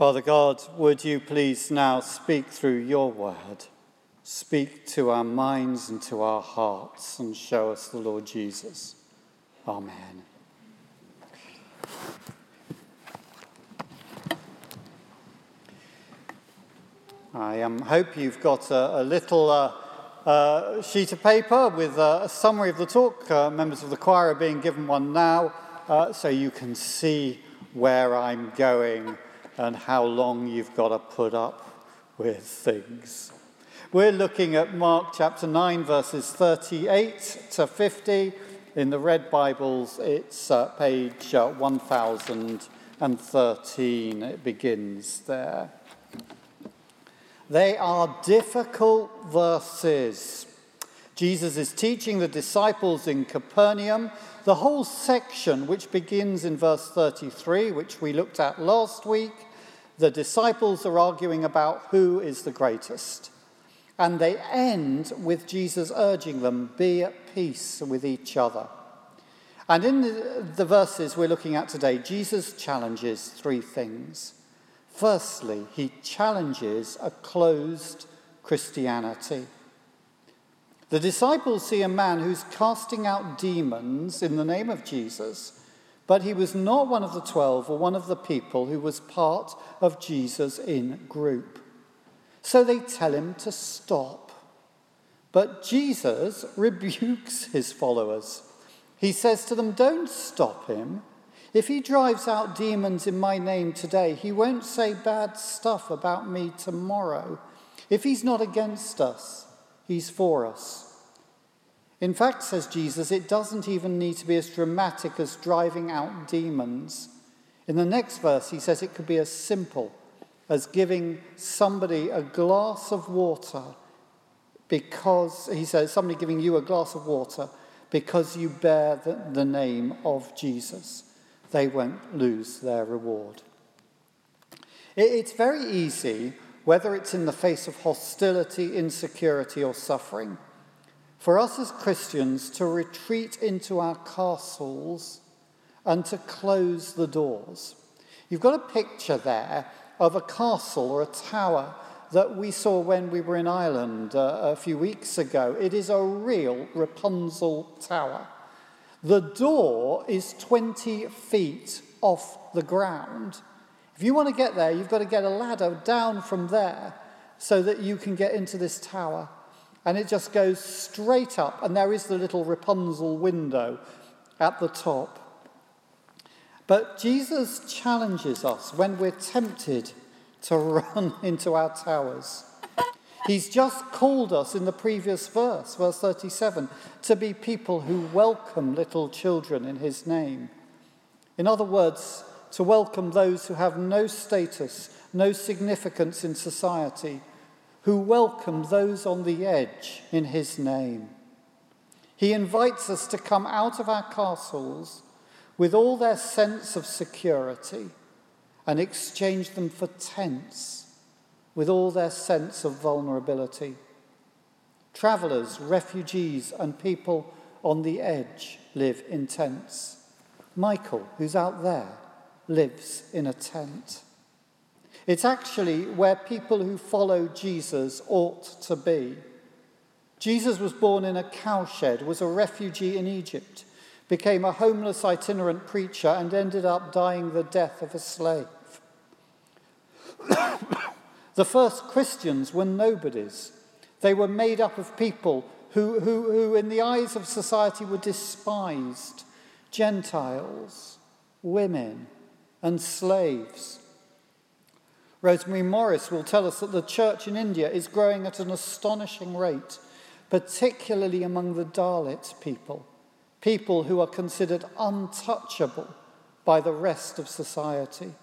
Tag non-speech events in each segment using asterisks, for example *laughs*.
Father God, would you please now speak through your word? Speak to our minds and to our hearts and show us the Lord Jesus. Amen. I um, hope you've got a, a little uh, uh, sheet of paper with uh, a summary of the talk. Uh, members of the choir are being given one now uh, so you can see where I'm going and how long you've got to put up with things. We're looking at Mark chapter 9, verses 38 to 50. In the Red Bibles, it's uh, page 1013. It begins there. They are difficult verses. Jesus is teaching the disciples in Capernaum. The whole section, which begins in verse 33, which we looked at last week, the disciples are arguing about who is the greatest. And they end with Jesus urging them, be at peace with each other. And in the, verses we're looking at today, Jesus challenges three things. Firstly, he challenges a closed Christianity. The disciples see a man who's casting out demons in the name of Jesus, but he was not one of the twelve or one of the people who was part of Jesus' in group. So they tell him to stop. But Jesus *laughs* rebukes his followers. He says to them, Don't stop him. If he drives out demons in my name today, he won't say bad stuff about me tomorrow. If he's not against us, he's for us. In fact, says Jesus, it doesn't even need to be as dramatic as driving out demons. In the next verse, he says it could be as simple as giving somebody a glass of water because, he says, somebody giving you a glass of water because you bear the, the name of Jesus they won't lose their reward. It's very easy, whether it's in the face of hostility, insecurity, or suffering, for us as Christians to retreat into our castles and to close the doors. You've got a picture there of a castle or a tower that we saw when we were in Ireland uh, a few weeks ago. It is a real Rapunzel tower. The door is 20 feet off the ground. If you want to get there, you've got to get a ladder down from there so that you can get into this tower. And it just goes straight up, and there is the little Rapunzel window at the top. But Jesus challenges us when we're tempted to *laughs* run into our towers. He's just called us in the previous verse, verse 37, to be people who welcome little children in his name. In other words, to welcome those who have no status, no significance in society, who welcome those on the edge in his name. He invites us to come out of our castles with all their sense of security and exchange them for tents with all their sense of vulnerability. Travellers, refugees, and people on the edge live in tents. Michael, who's out there, lives in a tent. It's actually where people who follow Jesus ought to be. Jesus was born in a cowshed, was a refugee in Egypt, became a homeless itinerant preacher, and ended up dying the death of a slave. *coughs* The first Christians were nobodies. They were made up of people who, who, who in the eyes of society, were despised Gentiles, women, and slaves. Rosemary Morris will tell us that the church in India is growing at an astonishing rate, particularly among the Dalit people, people who are considered untouchable by the rest of society.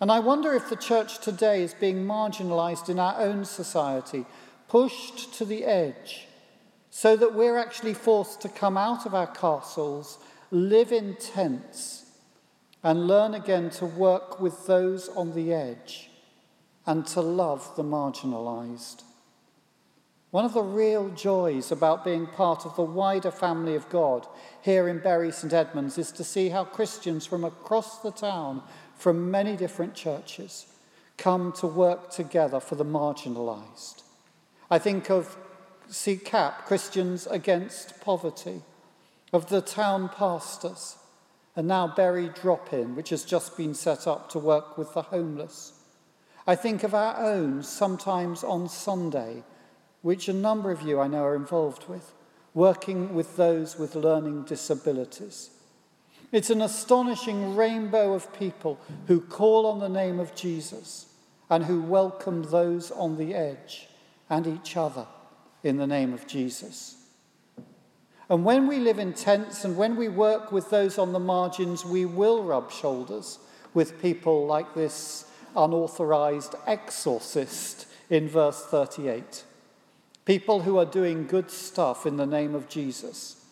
And I wonder if the church today is being marginalized in our own society, pushed to the edge, so that we're actually forced to come out of our castles, live in tents, and learn again to work with those on the edge and to love the marginalized. One of the real joys about being part of the wider family of God here in Bury St Edmunds is to see how Christians from across the town from many different churches come to work together for the marginalized. I think of CCAP, Christians Against Poverty, of the town pastors, and now Bury Drop In, which has just been set up to work with the homeless. I think of our own, sometimes on Sunday, which a number of you I know are involved with, working with those with learning disabilities. It's an astonishing rainbow of people who call on the name of Jesus and who welcome those on the edge and each other in the name of Jesus. And when we live in tents and when we work with those on the margins, we will rub shoulders with people like this unauthorized exorcist in verse 38. People who are doing good stuff in the name of Jesus,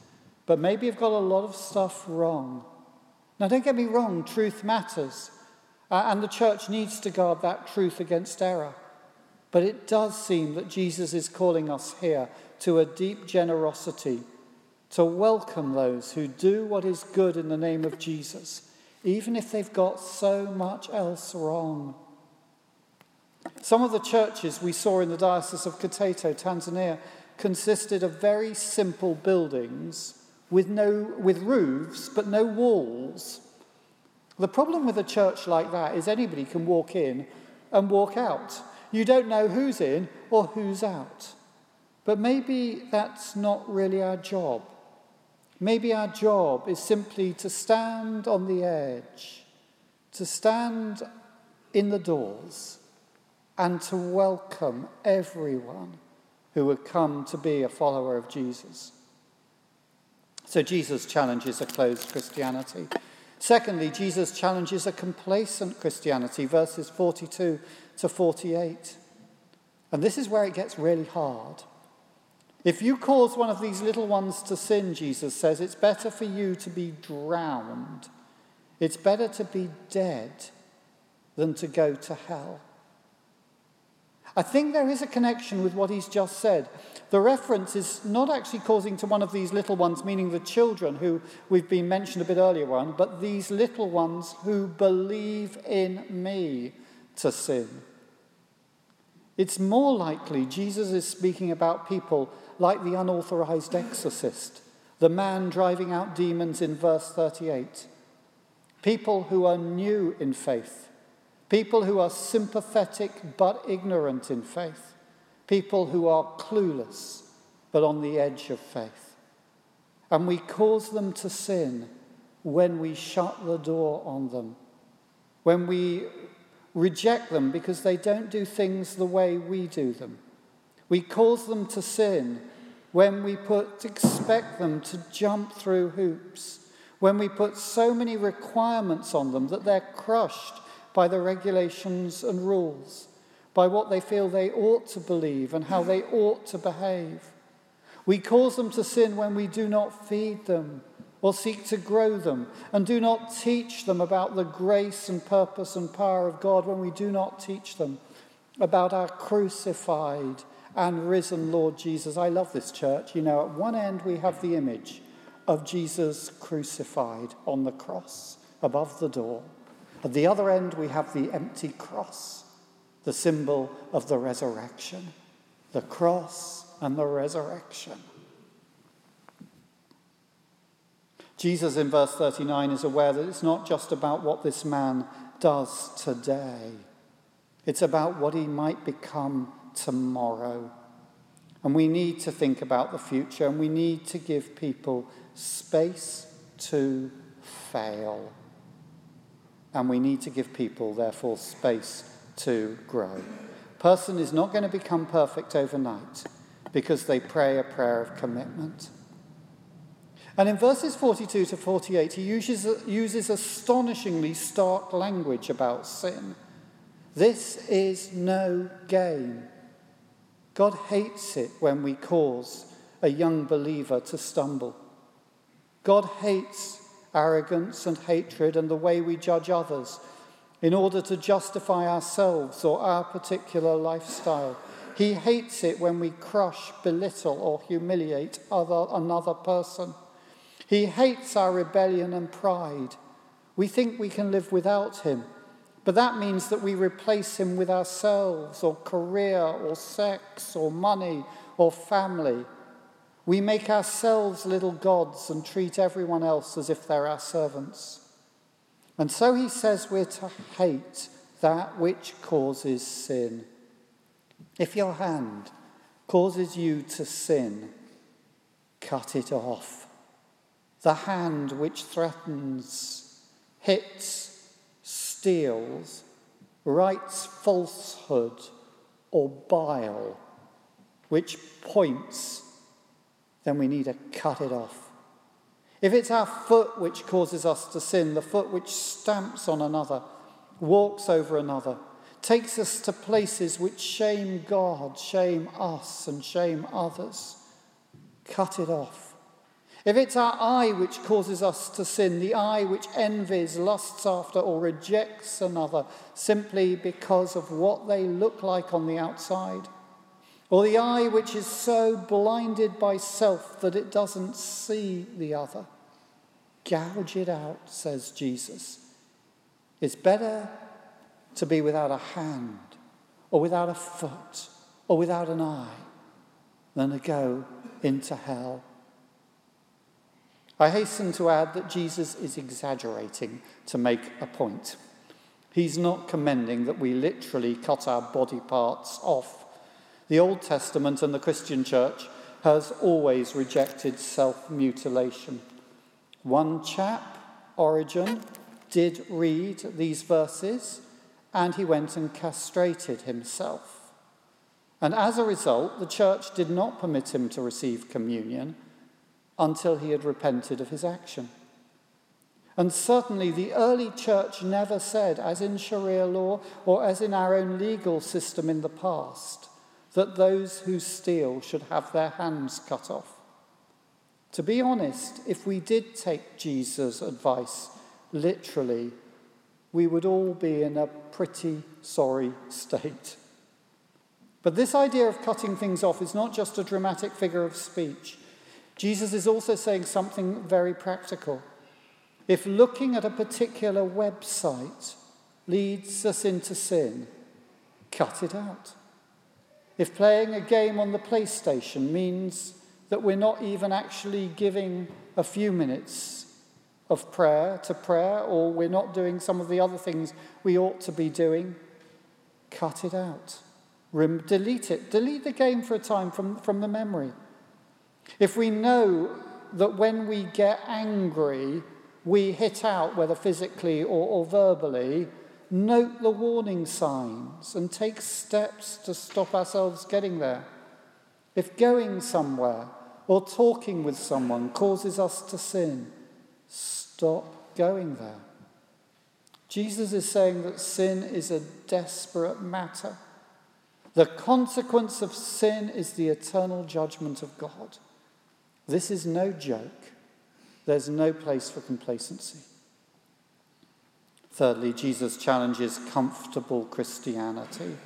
but maybe have got a lot of stuff wrong. Now, don't get me wrong, truth matters, and the church needs to guard that truth against error. But it does seem that Jesus is calling us here to a deep generosity to welcome those who do what is good in the name of Jesus, even if they've got so much else wrong. Some of the churches we saw in the Diocese of Kiteto, Tanzania, consisted of very simple buildings with, no, with roofs but no walls. The problem with a church like that is anybody can walk in and walk out. You don't know who's in or who's out. But maybe that's not really our job. Maybe our job is simply to stand on the edge, to stand in the doors, and to welcome everyone who would come to be a follower of Jesus. So Jesus challenges a closed Christianity. Secondly, Jesus challenges a complacent Christianity, verses 42 to 48. And this is where it gets really hard. If you cause one of these little ones to sin, Jesus says, it's better for you to be drowned. It's better to be dead than to go to hell. I think there is a connection with what he's just said. The reference is not actually causing to one of these little ones, meaning the children who we've been mentioned a bit earlier on, but these little ones who believe in me to sin. It's more likely Jesus is speaking about people like the unauthorized exorcist, the man driving out demons in verse 38. People who are new in faith people who are sympathetic but ignorant in faith, people who are clueless but on the edge of faith. And we cause them to sin when we shut the door on them, when we reject them because they don't do things the way we do them. We cause them to sin when we put, expect them to jump through hoops, when we put so many requirements on them that they're crushed by the regulations and rules, by what they feel they ought to believe and how they ought to behave. We cause them to sin when we do not feed them or seek to grow them, and do not teach them about the grace and purpose and power of God when we do not teach them about our crucified and risen Lord Jesus. I love this church. You know, at one end we have the image of Jesus crucified on the cross above the door. At the other end, we have the empty cross, the symbol of the resurrection. The cross and the resurrection. Jesus in verse 39 is aware that it's not just about what this man does today, it's about what he might become tomorrow. And we need to think about the future and we need to give people space to fail. And we need to give people, therefore, space to grow. Person is not going to become perfect overnight because they pray a prayer of commitment. And in verses 42 to 48, he uses, uses astonishingly stark language about sin. This is no game. God hates it when we cause a young believer to stumble. God hates arrogance and hatred and the way we judge others in order to justify ourselves or our particular lifestyle. He hates it when we crush, belittle, or humiliate other, another person. He hates our rebellion and pride. We think we can live without him, But that means that we replace him with ourselves, or career, or sex, or money, or family. We make ourselves little gods and treat everyone else as if they're our servants. And so he says we're to hate that which causes sin. If your hand causes you to sin, cut it off. The hand which threatens, hits, steals, writes falsehood or bile, which points, then we need to cut it off. If it's our foot which causes us to sin, the foot which stamps on another, walks over another, takes us to places which shame God, shame us, and shame others, cut it off. If it's our eye which causes us to sin, the eye which envies, lusts after, or rejects another simply because of what they look like on the outside, or the eye which is so blinded by self that it doesn't see the other, gouge it out, says Jesus. It's better to be without a hand, or without a foot, or without an eye, than to go into hell. I hasten to add that Jesus is exaggerating to make a point. He's not commending that we literally cut our body parts off. The Old Testament and the Christian church has always rejected self mutilation. One chap, Origen, did read these verses and he went and castrated himself. And as a result, the church did not permit him to receive communion until he had repented of his action. And certainly the early church never said, as in Sharia law or as in our own legal system in the past, that those who steal should have their hands cut off. To be honest, if we did take Jesus' advice literally, we would all be in a pretty sorry state. But this idea of cutting things off is not just a dramatic figure of speech. Jesus is also saying something very practical. If looking at a particular website leads us into sin, cut it out. If playing a game on the PlayStation means that we're not even actually giving a few minutes of prayer to prayer, or we're not doing some of the other things we ought to be doing, cut it out. Rem- delete it. Delete the game for a time from, from the memory. If we know that when we get angry, we hit out, whether physically or, or verbally, note the warning signs and take steps to stop ourselves getting there. If going somewhere or talking with someone causes us to sin, stop going there. Jesus is saying that sin is a desperate matter. The consequence of sin is the eternal judgment of God. This is no joke. There's no place for complacency. Thirdly, Jesus challenges comfortable Christianity.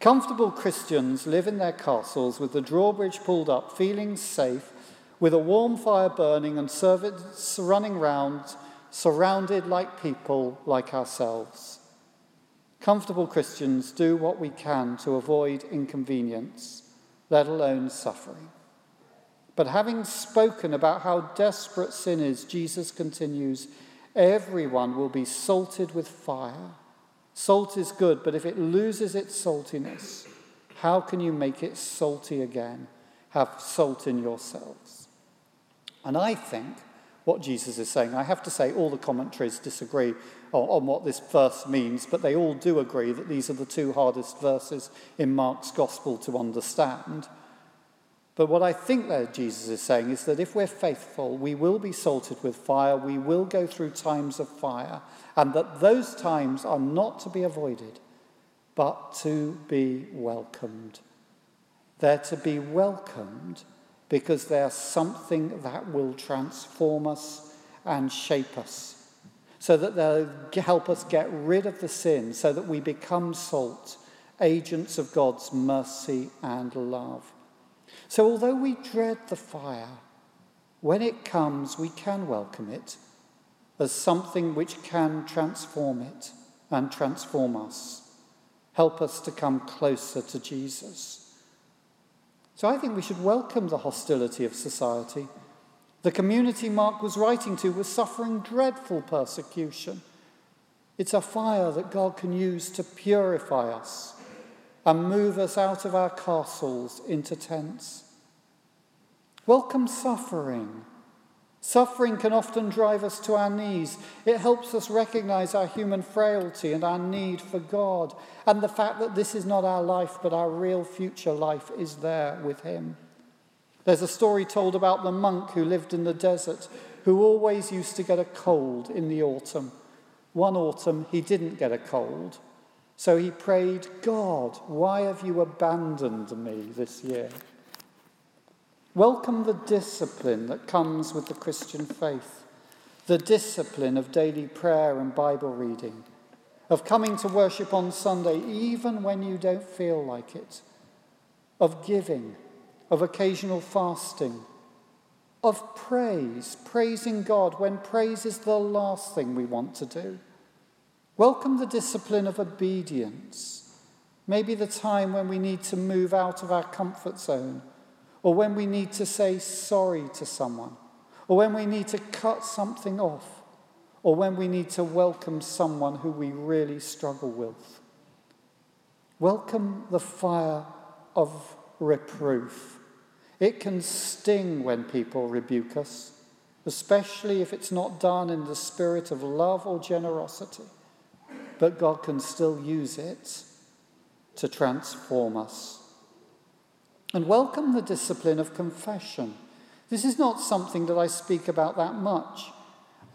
Comfortable Christians live in their castles with the drawbridge pulled up, feeling safe, with a warm fire burning and servants running round, surrounded like people like ourselves. Comfortable Christians do what we can to avoid inconvenience, let alone suffering. But having spoken about how desperate sin is, Jesus continues everyone will be salted with fire. Salt is good, but if it loses its saltiness, how can you make it salty again? Have salt in yourselves. And I think what Jesus is saying, I have to say, all the commentaries disagree on, on, what this verse means, but they all do agree that these are the two hardest verses in Mark's gospel to understand. But what I think that Jesus is saying is that if we're faithful, we will be salted with fire, we will go through times of fire, and that those times are not to be avoided, but to be welcomed. They're to be welcomed because they're something that will transform us and shape us, so that they'll help us get rid of the sin, so that we become salt, agents of God's mercy and love. So, although we dread the fire, when it comes, we can welcome it as something which can transform it and transform us. Help us to come closer to Jesus. So I think we should welcome the hostility of society. The community Mark was writing to was suffering dreadful persecution. It's a fire that God can use to purify us and move us out of our castles into tents. Welcome suffering. Suffering can often drive us to our knees. It helps us recognize our human frailty and our need for God, and the fact that this is not our life, but our real future life is there with Him. There's a story told about the monk who lived in the desert, who always used to get a cold in the autumn. One autumn, he didn't get a cold, so he prayed, God, why have you abandoned me this year? Welcome the discipline that comes with the Christian faith, the discipline of daily prayer and Bible reading, of coming to worship on Sunday even when you don't feel like it, of giving, of occasional fasting, of praise, praising God when praise is the last thing we want to do. Welcome the discipline of obedience, maybe the time when we need to move out of our comfort zone or when we need to say sorry to someone, or when we need to cut something off, or when we need to welcome someone who we really struggle with. Welcome the fire of reproof. It can sting when people rebuke us, especially if it's not done in the spirit of love or generosity. But God can still use it to transform us. And welcome the discipline of confession. This is not something that I speak about that much.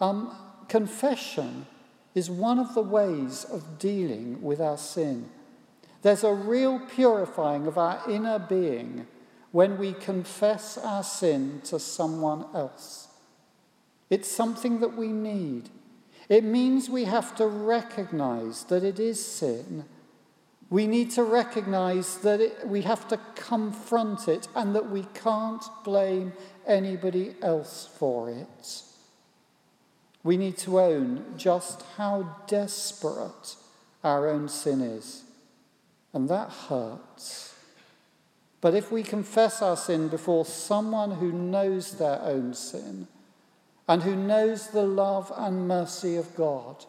Um, confession is one of the ways of dealing with our sin. There's a real purifying of our inner being when we confess our sin to someone else. It's something that we need. It means we have to recognize that it is sin we need to recognize that it, we have to confront it and that we can't blame anybody else for it. We need to own just how desperate our own sin is. And that hurts. But if we confess our sin before someone who knows their own sin and who knows the love and mercy of God,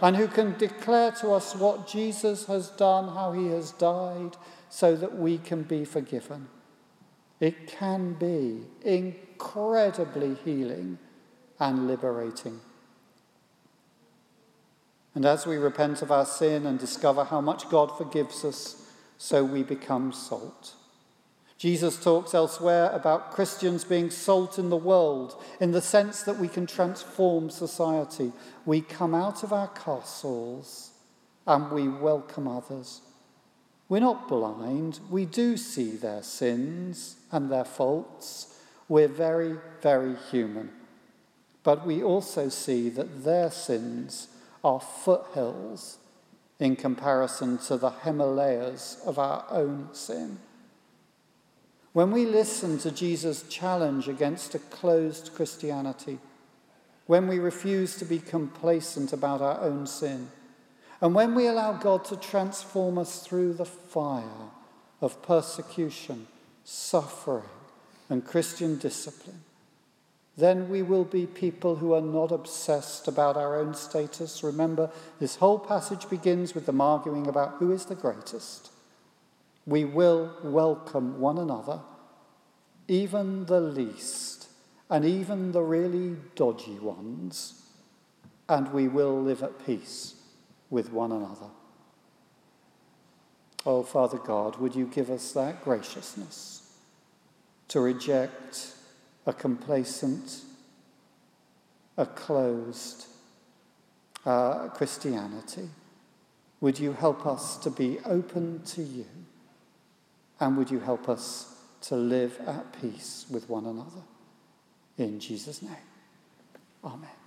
and who can declare to us what Jesus has done, how he has died, so that we can be forgiven. It can be incredibly healing and liberating. And as we repent of our sin and discover how much God forgives us, so we become salt. Jesus talks elsewhere about Christians being salt in the world in the sense that we can transform society. We come out of our castles and we welcome others. We're not blind. We do see their sins and their faults. We're very, very human. But we also see that their sins are foothills in comparison to the Himalayas of our own sin. When we listen to Jesus' challenge against a closed Christianity, when we refuse to be complacent about our own sin, and when we allow God to transform us through the fire of persecution, suffering, and Christian discipline, then we will be people who are not obsessed about our own status. Remember, this whole passage begins with them arguing about who is the greatest we will welcome one another, even the least, and even the really dodgy ones, and we will live at peace with one another. Oh, Father God, would you give us that graciousness to reject a complacent, a closed uh, Christianity? Would you help us to be open to you? And would you help us to live at peace with one another? In Jesus' name. Amen.